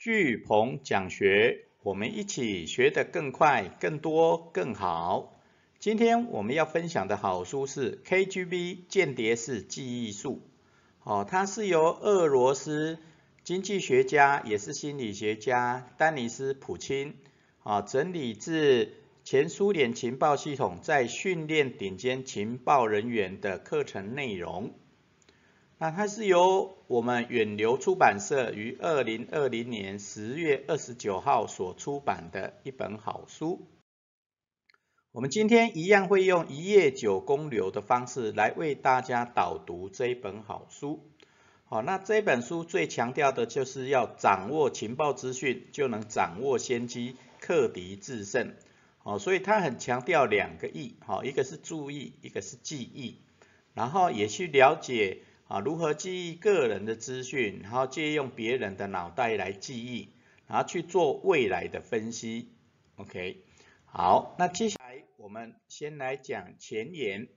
巨鹏讲学，我们一起学得更快、更多、更好。今天我们要分享的好书是《KGB 间谍式记忆术》。哦，它是由俄罗斯经济学家也是心理学家丹尼斯普钦啊整理自前苏联情报系统在训练顶尖情报人员的课程内容。那它是由我们远流出版社于二零二零年十月二十九号所出版的一本好书。我们今天一样会用一页九公流的方式来为大家导读这一本好书。好，那这本书最强调的就是要掌握情报资讯，就能掌握先机，克敌制胜。哦，所以它很强调两个意，好，一个是注意，一个是记忆，然后也去了解。啊，如何记忆个人的资讯，然后借用别人的脑袋来记忆，然后去做未来的分析。OK，好，那接下来我们先来讲前言。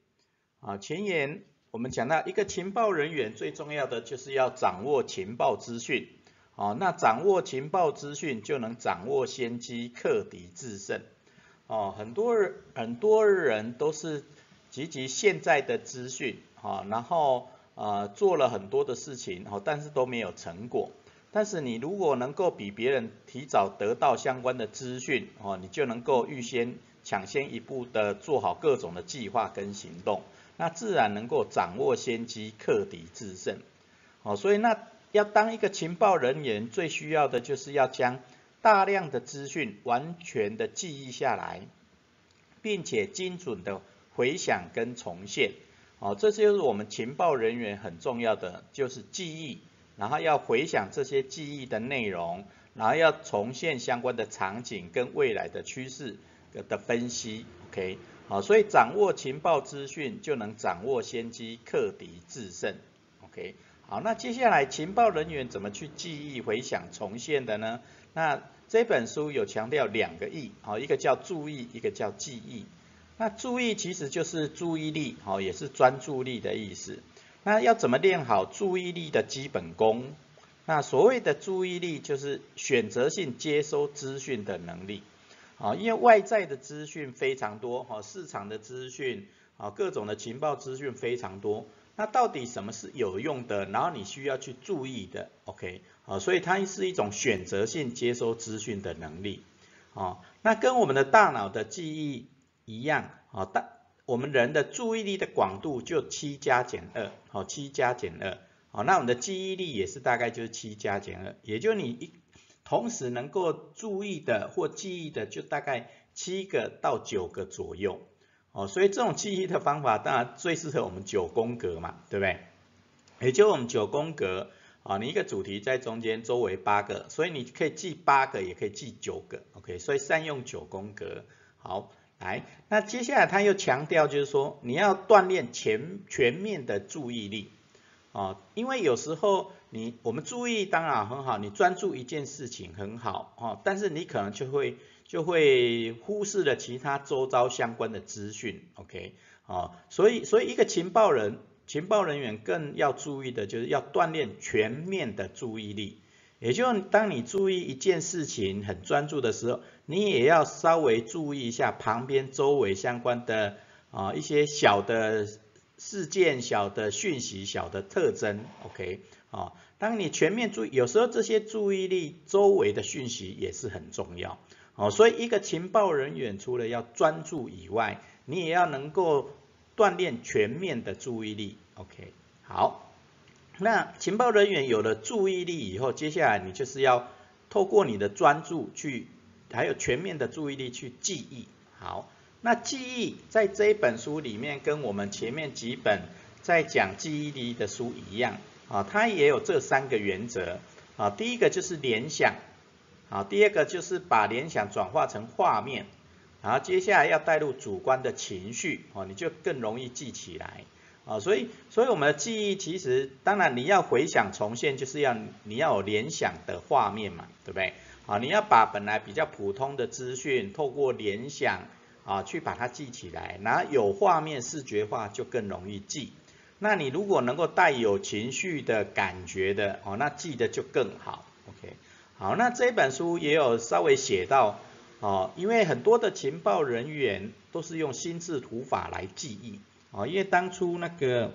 啊，前言我们讲到一个情报人员最重要的就是要掌握情报资讯。哦，那掌握情报资讯就能掌握先机，克敌制胜。哦，很多人很多人都是积极现在的资讯，啊，然后。呃，做了很多的事情，哦，但是都没有成果。但是你如果能够比别人提早得到相关的资讯，哦，你就能够预先抢先一步的做好各种的计划跟行动，那自然能够掌握先机，克敌制胜。哦，所以那要当一个情报人员，最需要的就是要将大量的资讯完全的记忆下来，并且精准的回想跟重现。哦，这就是我们情报人员很重要的，就是记忆，然后要回想这些记忆的内容，然后要重现相关的场景跟未来的趋势的分析，OK，好，所以掌握情报资讯就能掌握先机，克敌制胜，OK，好，那接下来情报人员怎么去记忆、回想、重现的呢？那这本书有强调两个意，好，一个叫注意，一个叫记忆。那注意其实就是注意力，好，也是专注力的意思。那要怎么练好注意力的基本功？那所谓的注意力就是选择性接收资讯的能力，啊，因为外在的资讯非常多，哈，市场的资讯，啊，各种的情报资讯非常多。那到底什么是有用的？然后你需要去注意的，OK，啊，所以它是一种选择性接收资讯的能力，啊，那跟我们的大脑的记忆。一样，好，但我们人的注意力的广度就七加减二，好，七加减二，好，那我们的记忆力也是大概就是七加减二，也就你一同时能够注意的或记忆的就大概七个到九个左右，哦，所以这种记忆的方法当然最适合我们九宫格嘛，对不对？也就我们九宫格，啊，你一个主题在中间，周围八个，所以你可以记八个，也可以记九个，OK，所以善用九宫格，好。来，那接下来他又强调，就是说你要锻炼全全面的注意力啊，因为有时候你我们注意当然很好，你专注一件事情很好啊，但是你可能就会就会忽视了其他周遭相关的资讯，OK 啊，所以所以一个情报人情报人员更要注意的就是要锻炼全面的注意力。也就当你注意一件事情很专注的时候，你也要稍微注意一下旁边周围相关的啊一些小的事件、小的讯息、小的特征，OK 啊。当你全面注意，有时候这些注意力周围的讯息也是很重要哦。所以一个情报人员除了要专注以外，你也要能够锻炼全面的注意力，OK 好。那情报人员有了注意力以后，接下来你就是要透过你的专注去，还有全面的注意力去记忆。好，那记忆在这一本书里面跟我们前面几本在讲记忆力的书一样啊，它也有这三个原则啊。第一个就是联想，好，第二个就是把联想转化成画面，然后接下来要带入主观的情绪哦，你就更容易记起来。啊，所以，所以我们的记忆其实，当然你要回想重现，就是要你要有联想的画面嘛，对不对？啊，你要把本来比较普通的资讯，透过联想啊，去把它记起来，然后有画面视觉化就更容易记。那你如果能够带有情绪的感觉的，哦，那记得就更好。OK，好，那这本书也有稍微写到，哦，因为很多的情报人员都是用心智图法来记忆，哦，因为当初那个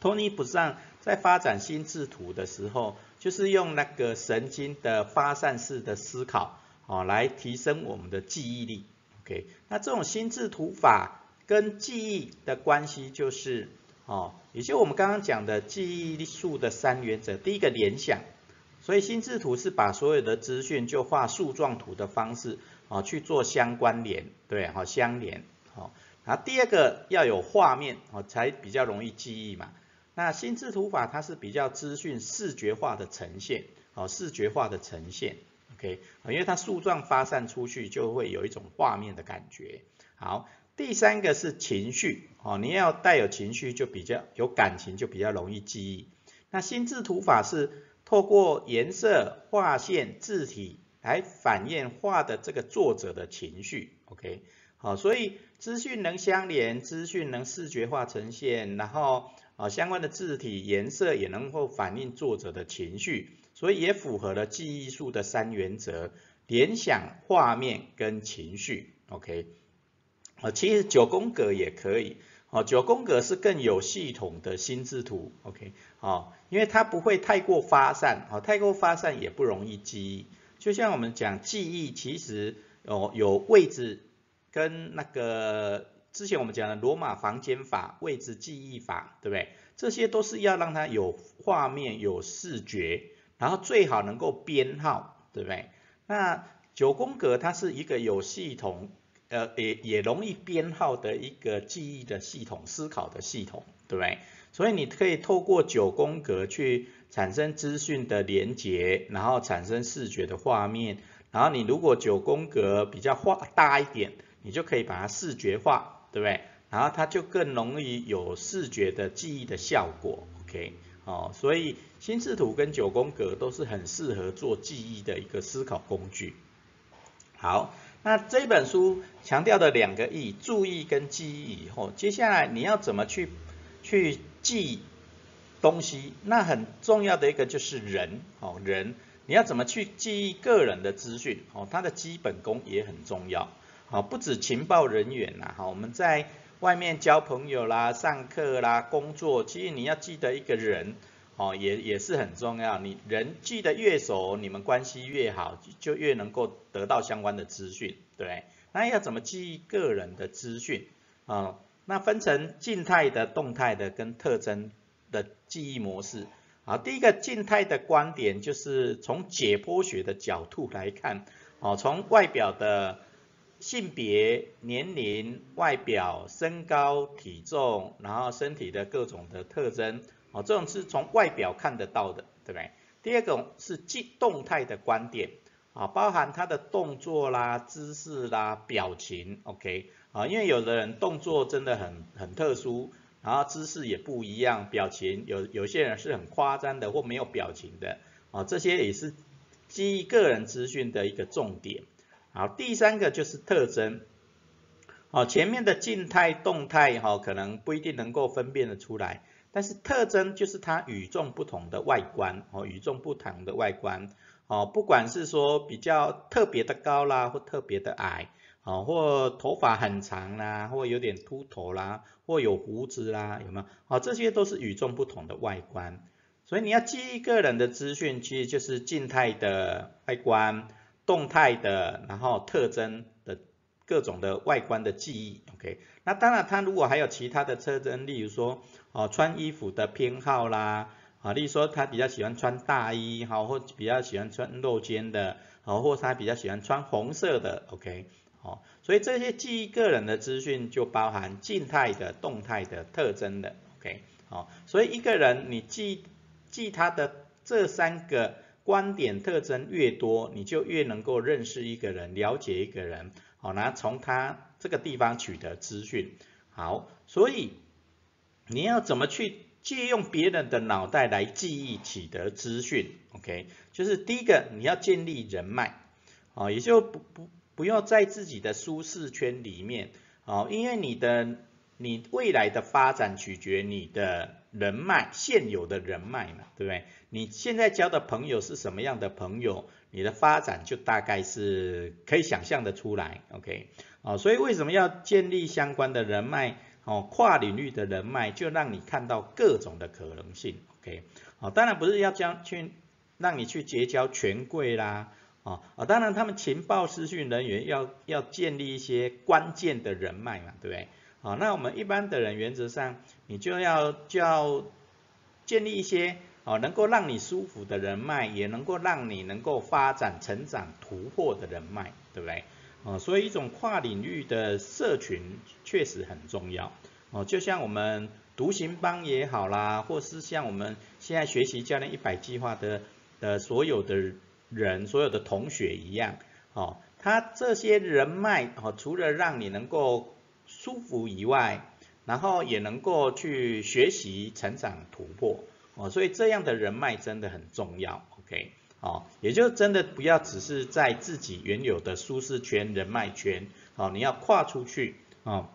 托尼不上在发展心智图的时候，就是用那个神经的发散式的思考，哦，来提升我们的记忆力。OK，那这种心智图法跟记忆的关系就是，哦，也就我们刚刚讲的记忆术的三原则，第一个联想，所以心智图是把所有的资讯就画树状图的方式，啊，去做相关联，对，好相连，好，啊第二个要有画面，哦，才比较容易记忆嘛。那心智图法它是比较资讯视觉化的呈现，哦，视觉化的呈现。OK，因为它树状发散出去就会有一种画面的感觉。好，第三个是情绪，哦，你要带有情绪就比较有感情，就比较容易记忆。那心智图法是透过颜色、画线、字体来反映画的这个作者的情绪。OK，啊，所以资讯能相连，资讯能视觉化呈现，然后啊相关的字体、颜色也能够反映作者的情绪。所以也符合了记忆术的三原则：联想、画面跟情绪。OK，啊，其实九宫格也可以。哦，九宫格是更有系统的心智图。OK，哦，因为它不会太过发散，哦，太过发散也不容易记忆。就像我们讲记忆，其实哦有位置跟那个之前我们讲的罗马房间法、位置记忆法，对不对？这些都是要让它有画面、有视觉。然后最好能够编号，对不对？那九宫格它是一个有系统，呃，也也容易编号的一个记忆的系统、思考的系统，对不对？所以你可以透过九宫格去产生资讯的连接，然后产生视觉的画面。然后你如果九宫格比较画大一点，你就可以把它视觉化，对不对？然后它就更容易有视觉的记忆的效果，OK。哦，所以心智图跟九宫格都是很适合做记忆的一个思考工具。好，那这本书强调的两个意，注意跟记忆以后，接下来你要怎么去去记东西？那很重要的一个就是人，哦，人你要怎么去记忆个人的资讯？哦，它的基本功也很重要。好，不止情报人员呐，好，我们在。外面交朋友啦、上课啦、工作，其实你要记得一个人，哦，也也是很重要。你人记得越熟，你们关系越好，就越能够得到相关的资讯，对。那要怎么记忆个人的资讯啊？那分成静态的、动态的跟特征的记忆模式。好，第一个静态的观点就是从解剖学的角度来看，哦，从外表的。性别、年龄、外表、身高、体重，然后身体的各种的特征，哦，这种是从外表看得到的，对不对？第二种是静动态的观点，啊，包含他的动作啦、姿势啦、表情，OK，啊，因为有的人动作真的很很特殊，然后姿势也不一样，表情有有些人是很夸张的或没有表情的，啊，这些也是基于个人资讯的一个重点。好，第三个就是特征。好，前面的静态、动态哈，可能不一定能够分辨得出来，但是特征就是它与众不同的外观哦，与众不同的外观哦，不管是说比较特别的高啦，或特别的矮，哦，或头发很长啦，或有点秃头啦，或有胡子啦，有没有？哦，这些都是与众不同的外观。所以你要记一个人的资讯，其实就是静态的外观。动态的，然后特征的各种的外观的记忆，OK。那当然，它如果还有其他的特征，例如说，哦，穿衣服的偏好啦，啊，例如说他比较喜欢穿大衣，哈，或比较喜欢穿露肩的，哦，或他比较喜欢穿红色的，OK。哦，所以这些记忆个人的资讯就包含静态的、动态的特征的，OK。哦，所以一个人你记记他的这三个。观点特征越多，你就越能够认识一个人，了解一个人，好，那从他这个地方取得资讯，好，所以你要怎么去借用别人的脑袋来记忆取得资讯？OK，就是第一个你要建立人脉，哦，也就不不不要在自己的舒适圈里面，哦，因为你的你未来的发展取决你的人脉，现有的人脉嘛，对不对？你现在交的朋友是什么样的朋友，你的发展就大概是可以想象的出来，OK？哦，所以为什么要建立相关的人脉？哦，跨领域的人脉就让你看到各种的可能性，OK？哦，当然不是要将去让你去结交权贵啦，哦，啊，当然他们情报资讯人员要要建立一些关键的人脉嘛，对不对？好，那我们一般的人原则上，你就要就要建立一些哦，能够让你舒服的人脉，也能够让你能够发展、成长、突破的人脉，对不对？哦，所以一种跨领域的社群确实很重要。哦，就像我们独行帮也好啦，或是像我们现在学习教练一百计划的的所有的人、所有的同学一样，哦，他这些人脉哦，除了让你能够舒服以外，然后也能够去学习、成长、突破哦，所以这样的人脉真的很重要。OK，哦，也就真的不要只是在自己原有的舒适圈、人脉圈，哦，你要跨出去，哦，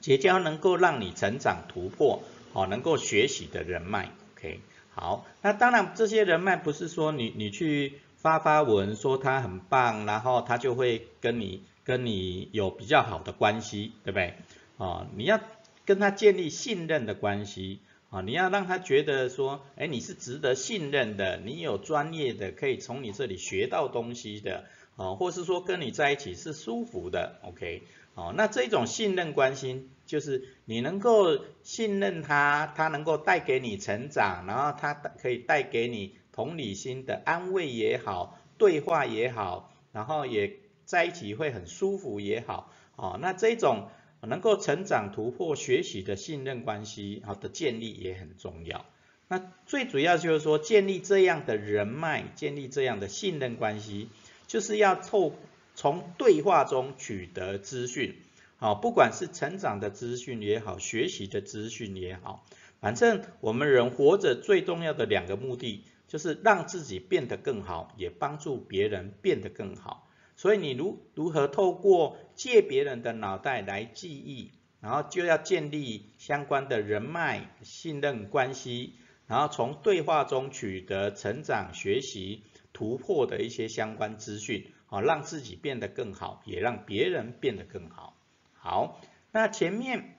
结交能够让你成长、突破，哦，能够学习的人脉。OK，好，那当然这些人脉不是说你你去发发文说他很棒，然后他就会跟你。跟你有比较好的关系，对不对？啊，你要跟他建立信任的关系啊，你要让他觉得说，哎，你是值得信任的，你有专业的，可以从你这里学到东西的，啊，或是说跟你在一起是舒服的，OK，哦，那这种信任关系就是你能够信任他，他能够带给你成长，然后他可以带给你同理心的安慰也好，对话也好，然后也。在一起会很舒服也好，哦，那这种能够成长、突破、学习的信任关系，好的建立也很重要。那最主要就是说，建立这样的人脉，建立这样的信任关系，就是要透从对话中取得资讯，好，不管是成长的资讯也好，学习的资讯也好，反正我们人活着最重要的两个目的，就是让自己变得更好，也帮助别人变得更好。所以你如如何透过借别人的脑袋来记忆，然后就要建立相关的人脉信任关系，然后从对话中取得成长、学习、突破的一些相关资讯，好让自己变得更好，也让别人变得更好。好，那前面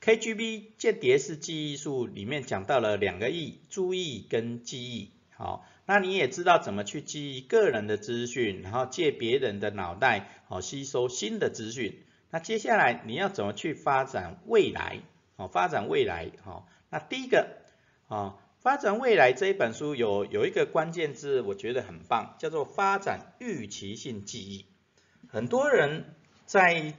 KGB 间谍式记忆术里面讲到了两个意，注意跟记忆。好，那你也知道怎么去记忆个人的资讯，然后借别人的脑袋，好吸收新的资讯。那接下来你要怎么去发展未来？好，发展未来，好，那第一个，啊，发展未来这一本书有有一个关键字，我觉得很棒，叫做发展预期性记忆。很多人在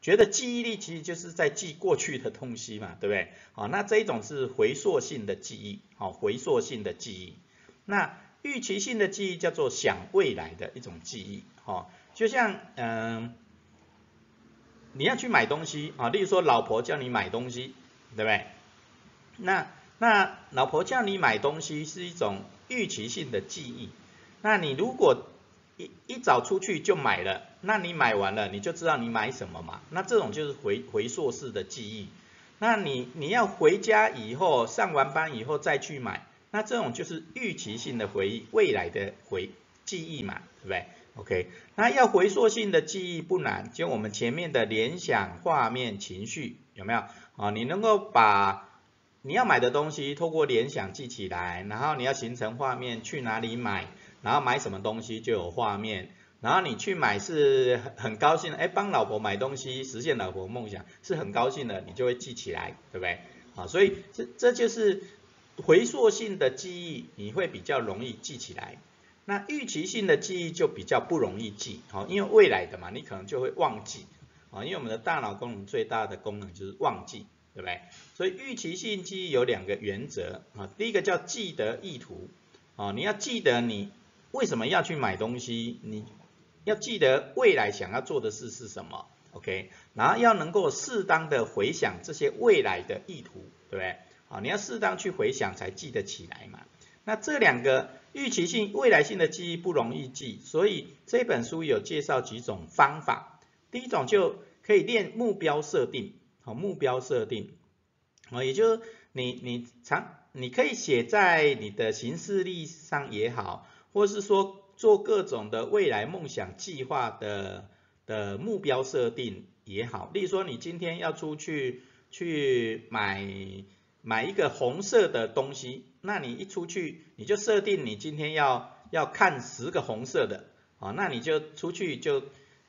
觉得记忆力其实就是在记过去的东西嘛，对不对？好，那这一种是回溯性的记忆，好，回溯性的记忆。那预期性的记忆叫做想未来的一种记忆，哦，就像嗯，你要去买东西啊，例如说老婆叫你买东西，对不对？那那老婆叫你买东西是一种预期性的记忆，那你如果一一早出去就买了，那你买完了你就知道你买什么嘛，那这种就是回回溯式的记忆，那你你要回家以后上完班以后再去买。那这种就是预期性的回忆，未来的回记忆嘛，对不对？OK，那要回溯性的记忆不难，就我们前面的联想、画面、情绪有没有？啊，你能够把你要买的东西透过联想记起来，然后你要形成画面，去哪里买，然后买什么东西就有画面，然后你去买是很高兴，哎，帮老婆买东西，实现老婆梦想是很高兴的，你就会记起来，对不对？啊，所以这这就是。回溯性的记忆你会比较容易记起来，那预期性的记忆就比较不容易记，好，因为未来的嘛，你可能就会忘记，啊，因为我们的大脑功能最大的功能就是忘记，对不对？所以预期性记忆有两个原则，啊，第一个叫记得意图，啊，你要记得你为什么要去买东西，你要记得未来想要做的事是什么，OK，然后要能够适当的回想这些未来的意图，对不对？啊，你要适当去回想才记得起来嘛。那这两个预期性、未来性的记忆不容易记，所以这本书有介绍几种方法。第一种就可以练目标设定，好，目标设定，啊，也就是你你常你可以写在你的行事历上也好，或是说做各种的未来梦想计划的的目标设定也好。例如说，你今天要出去去买买一个红色的东西，那你一出去你就设定你今天要要看十个红色的，啊，那你就出去就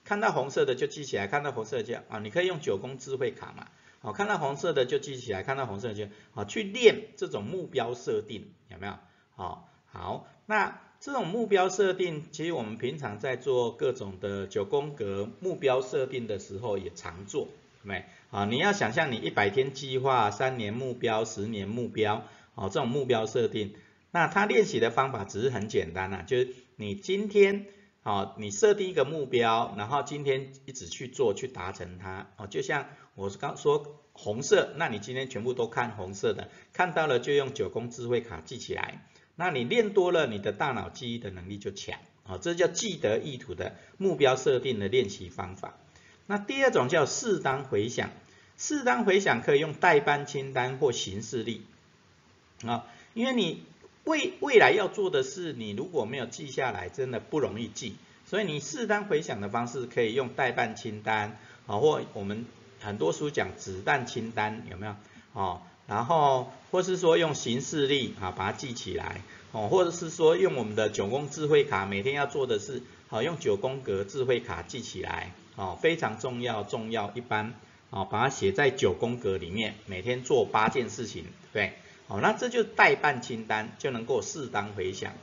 看到红色的就记起来，看到红色就啊，你可以用九宫智慧卡嘛。好，看到红色的就记起来，看到红色就好去练这种目标设定，有没有？好，好，那这种目标设定，其实我们平常在做各种的九宫格目标设定的时候也常做，没？啊，你要想象你一百天计划、三年目标、十年目标，哦，这种目标设定，那他练习的方法只是很简单呐，就是你今天，啊，你设定一个目标，然后今天一直去做，去达成它，哦，就像。我刚说红色，那你今天全部都看红色的，看到了就用九宫智慧卡记起来。那你练多了，你的大脑记忆的能力就强啊，这叫记得意图的目标设定的练习方法。那第二种叫适当回想，适当回想可以用代办清单或行事历啊，因为你未未来要做的事，你如果没有记下来，真的不容易记，所以你适当回想的方式可以用代办清单啊，或我们。很多书讲子弹清单有没有？哦，然后或是说用行事历啊把它记起来，哦，或者是说用我们的九宫智慧卡，每天要做的事，好用九宫格智慧卡记起来，哦，非常重要重要一般，哦，把它写在九宫格里面，每天做八件事情，对，哦，那这就代办清单就能够适当回想，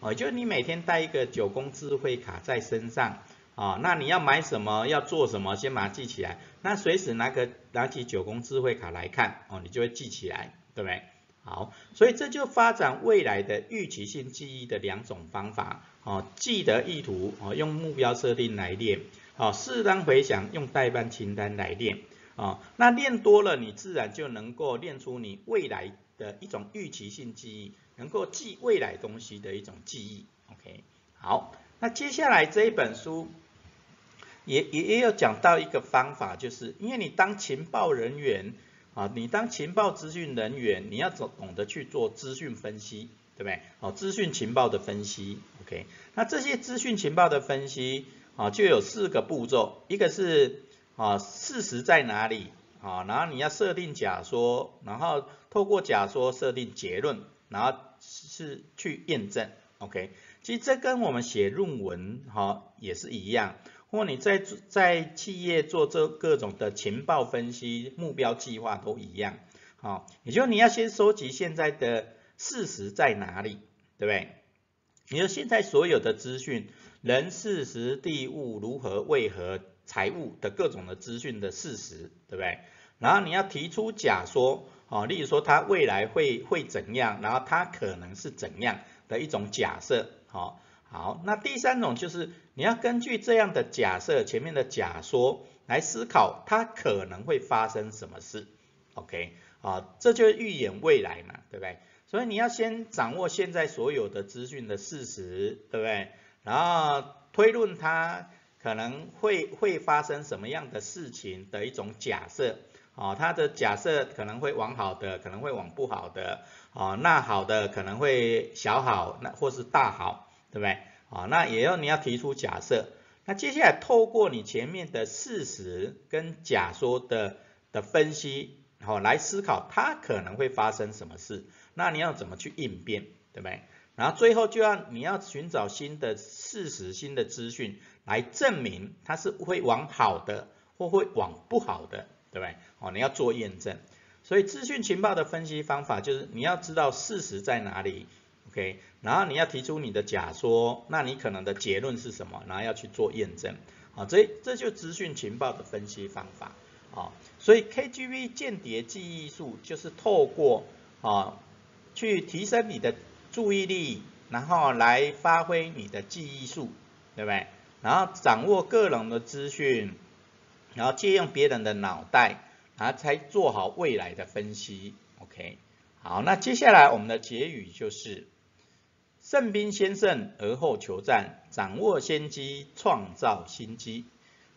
哦，就你每天带一个九宫智慧卡在身上。啊，那你要买什么，要做什么，先把它记起来。那随时拿个拿起九宫智慧卡来看，哦，你就会记起来，对不对？好，所以这就发展未来的预期性记忆的两种方法。哦，记得意图，哦，用目标设定来练。哦，适当回想，用代办清单来练。哦，那练多了，你自然就能够练出你未来的一种预期性记忆，能够记未来东西的一种记忆。OK，好，那接下来这一本书。也也也有讲到一个方法，就是因为你当情报人员啊，你当情报资讯人员，你要懂懂得去做资讯分析，对不对？哦，资讯情报的分析，OK。那这些资讯情报的分析啊，就有四个步骤，一个是啊事实在哪里啊，然后你要设定假说，然后透过假说设定结论，然后是去验证，OK。其实这跟我们写论文哈也是一样。或你在在企业做这各种的情报分析、目标计划都一样，好，也就是你要先收集现在的事实在哪里，对不对？你说现在所有的资讯，人、事、时、地、物、如何、为何、财务的各种的资讯的事实，对不对？然后你要提出假说，啊，例如说他未来会会怎样，然后他可能是怎样的一种假设，好。好，那第三种就是你要根据这样的假设，前面的假说来思考它可能会发生什么事，OK，啊，这就是预演未来嘛，对不对？所以你要先掌握现在所有的资讯的事实，对不对？然后推论它可能会会发生什么样的事情的一种假设，啊，它的假设可能会往好的，可能会往不好的，啊，那好的可能会小好，那或是大好。对不对？啊，那也要你要提出假设，那接下来透过你前面的事实跟假说的的分析，好来思考它可能会发生什么事，那你要怎么去应变，对不对？然后最后就要你要寻找新的事实、新的资讯来证明它是会往好的或会往不好的，对不对？哦，你要做验证，所以资讯情报的分析方法就是你要知道事实在哪里。OK，然后你要提出你的假说，那你可能的结论是什么？然后要去做验证，啊，这这就资讯情报的分析方法，哦，所以 KGV 间谍记忆术就是透过啊去提升你的注意力，然后来发挥你的记忆术，对不对？然后掌握个人的资讯，然后借用别人的脑袋，然后才做好未来的分析。OK，好，那接下来我们的结语就是。胜兵先胜而后求战，掌握先机，创造新机。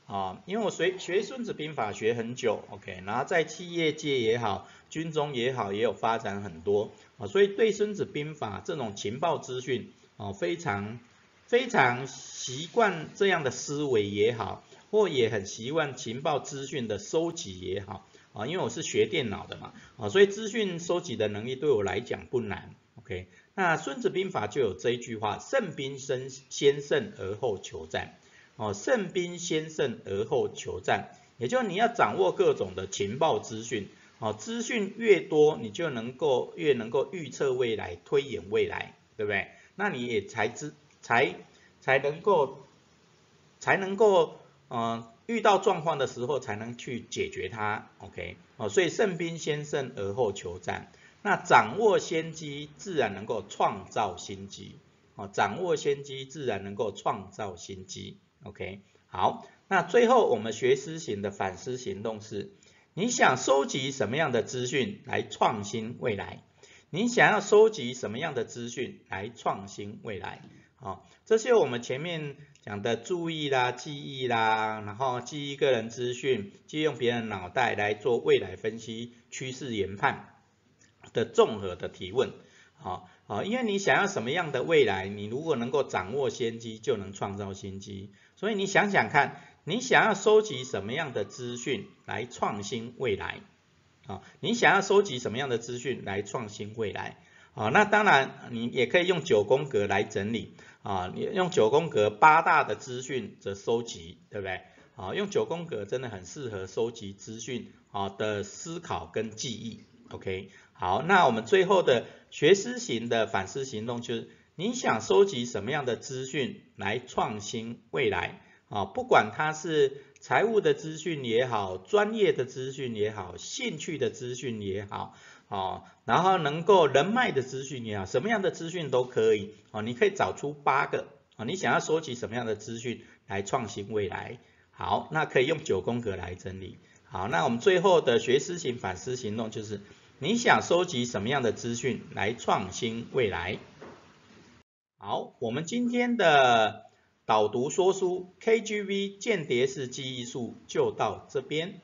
啊，因为我学学孙子兵法学很久，OK，然后在企业界也好，军中也好，也有发展很多啊，所以对孙子兵法这种情报资讯啊，非常非常习惯这样的思维也好，或也很习惯情报资讯的收集也好啊，因为我是学电脑的嘛啊，所以资讯收集的能力对我来讲不难，OK，那孙子兵法就有这一句话：胜兵先先胜而后求战。哦，胜兵先胜而后求战，也就是你要掌握各种的情报资讯，哦，资讯越多，你就能够越能够预测未来，推演未来，对不对？那你也才知才才能够才能够，呃，遇到状况的时候才能去解决它，OK？哦，所以胜兵先胜而后求战，那掌握先机，自然能够创造新机，哦，掌握先机，自然能够创造新机。OK，好，那最后我们学思行的反思行动是，你想收集什么样的资讯来创新未来？你想要收集什么样的资讯来创新未来？好，这些我们前面讲的注意啦、记忆啦，然后记忆个人资讯，借用别人脑袋来做未来分析、趋势研判的综合的提问。好，好，因为你想要什么样的未来，你如果能够掌握先机，就能创造先机。所以你想想看，你想要收集什么样的资讯来创新未来？啊，你想要收集什么样的资讯来创新未来？啊，那当然你也可以用九宫格来整理，啊，你用九宫格八大的资讯则收集，对不对？啊，用九宫格真的很适合收集资讯啊的思考跟记忆。OK，好，那我们最后的学思型的反思行动就是。你想收集什么样的资讯来创新未来啊？不管它是财务的资讯也好，专业的资讯也好，兴趣的资讯也好，啊，然后能够人脉的资讯也好，什么样的资讯都可以啊。你可以找出八个啊，你想要收集什么样的资讯来创新未来？好，那可以用九宫格来整理。好，那我们最后的学思行反思行动就是，你想收集什么样的资讯来创新未来？好，我们今天的导读说书 KGV 间谍式记忆术就到这边。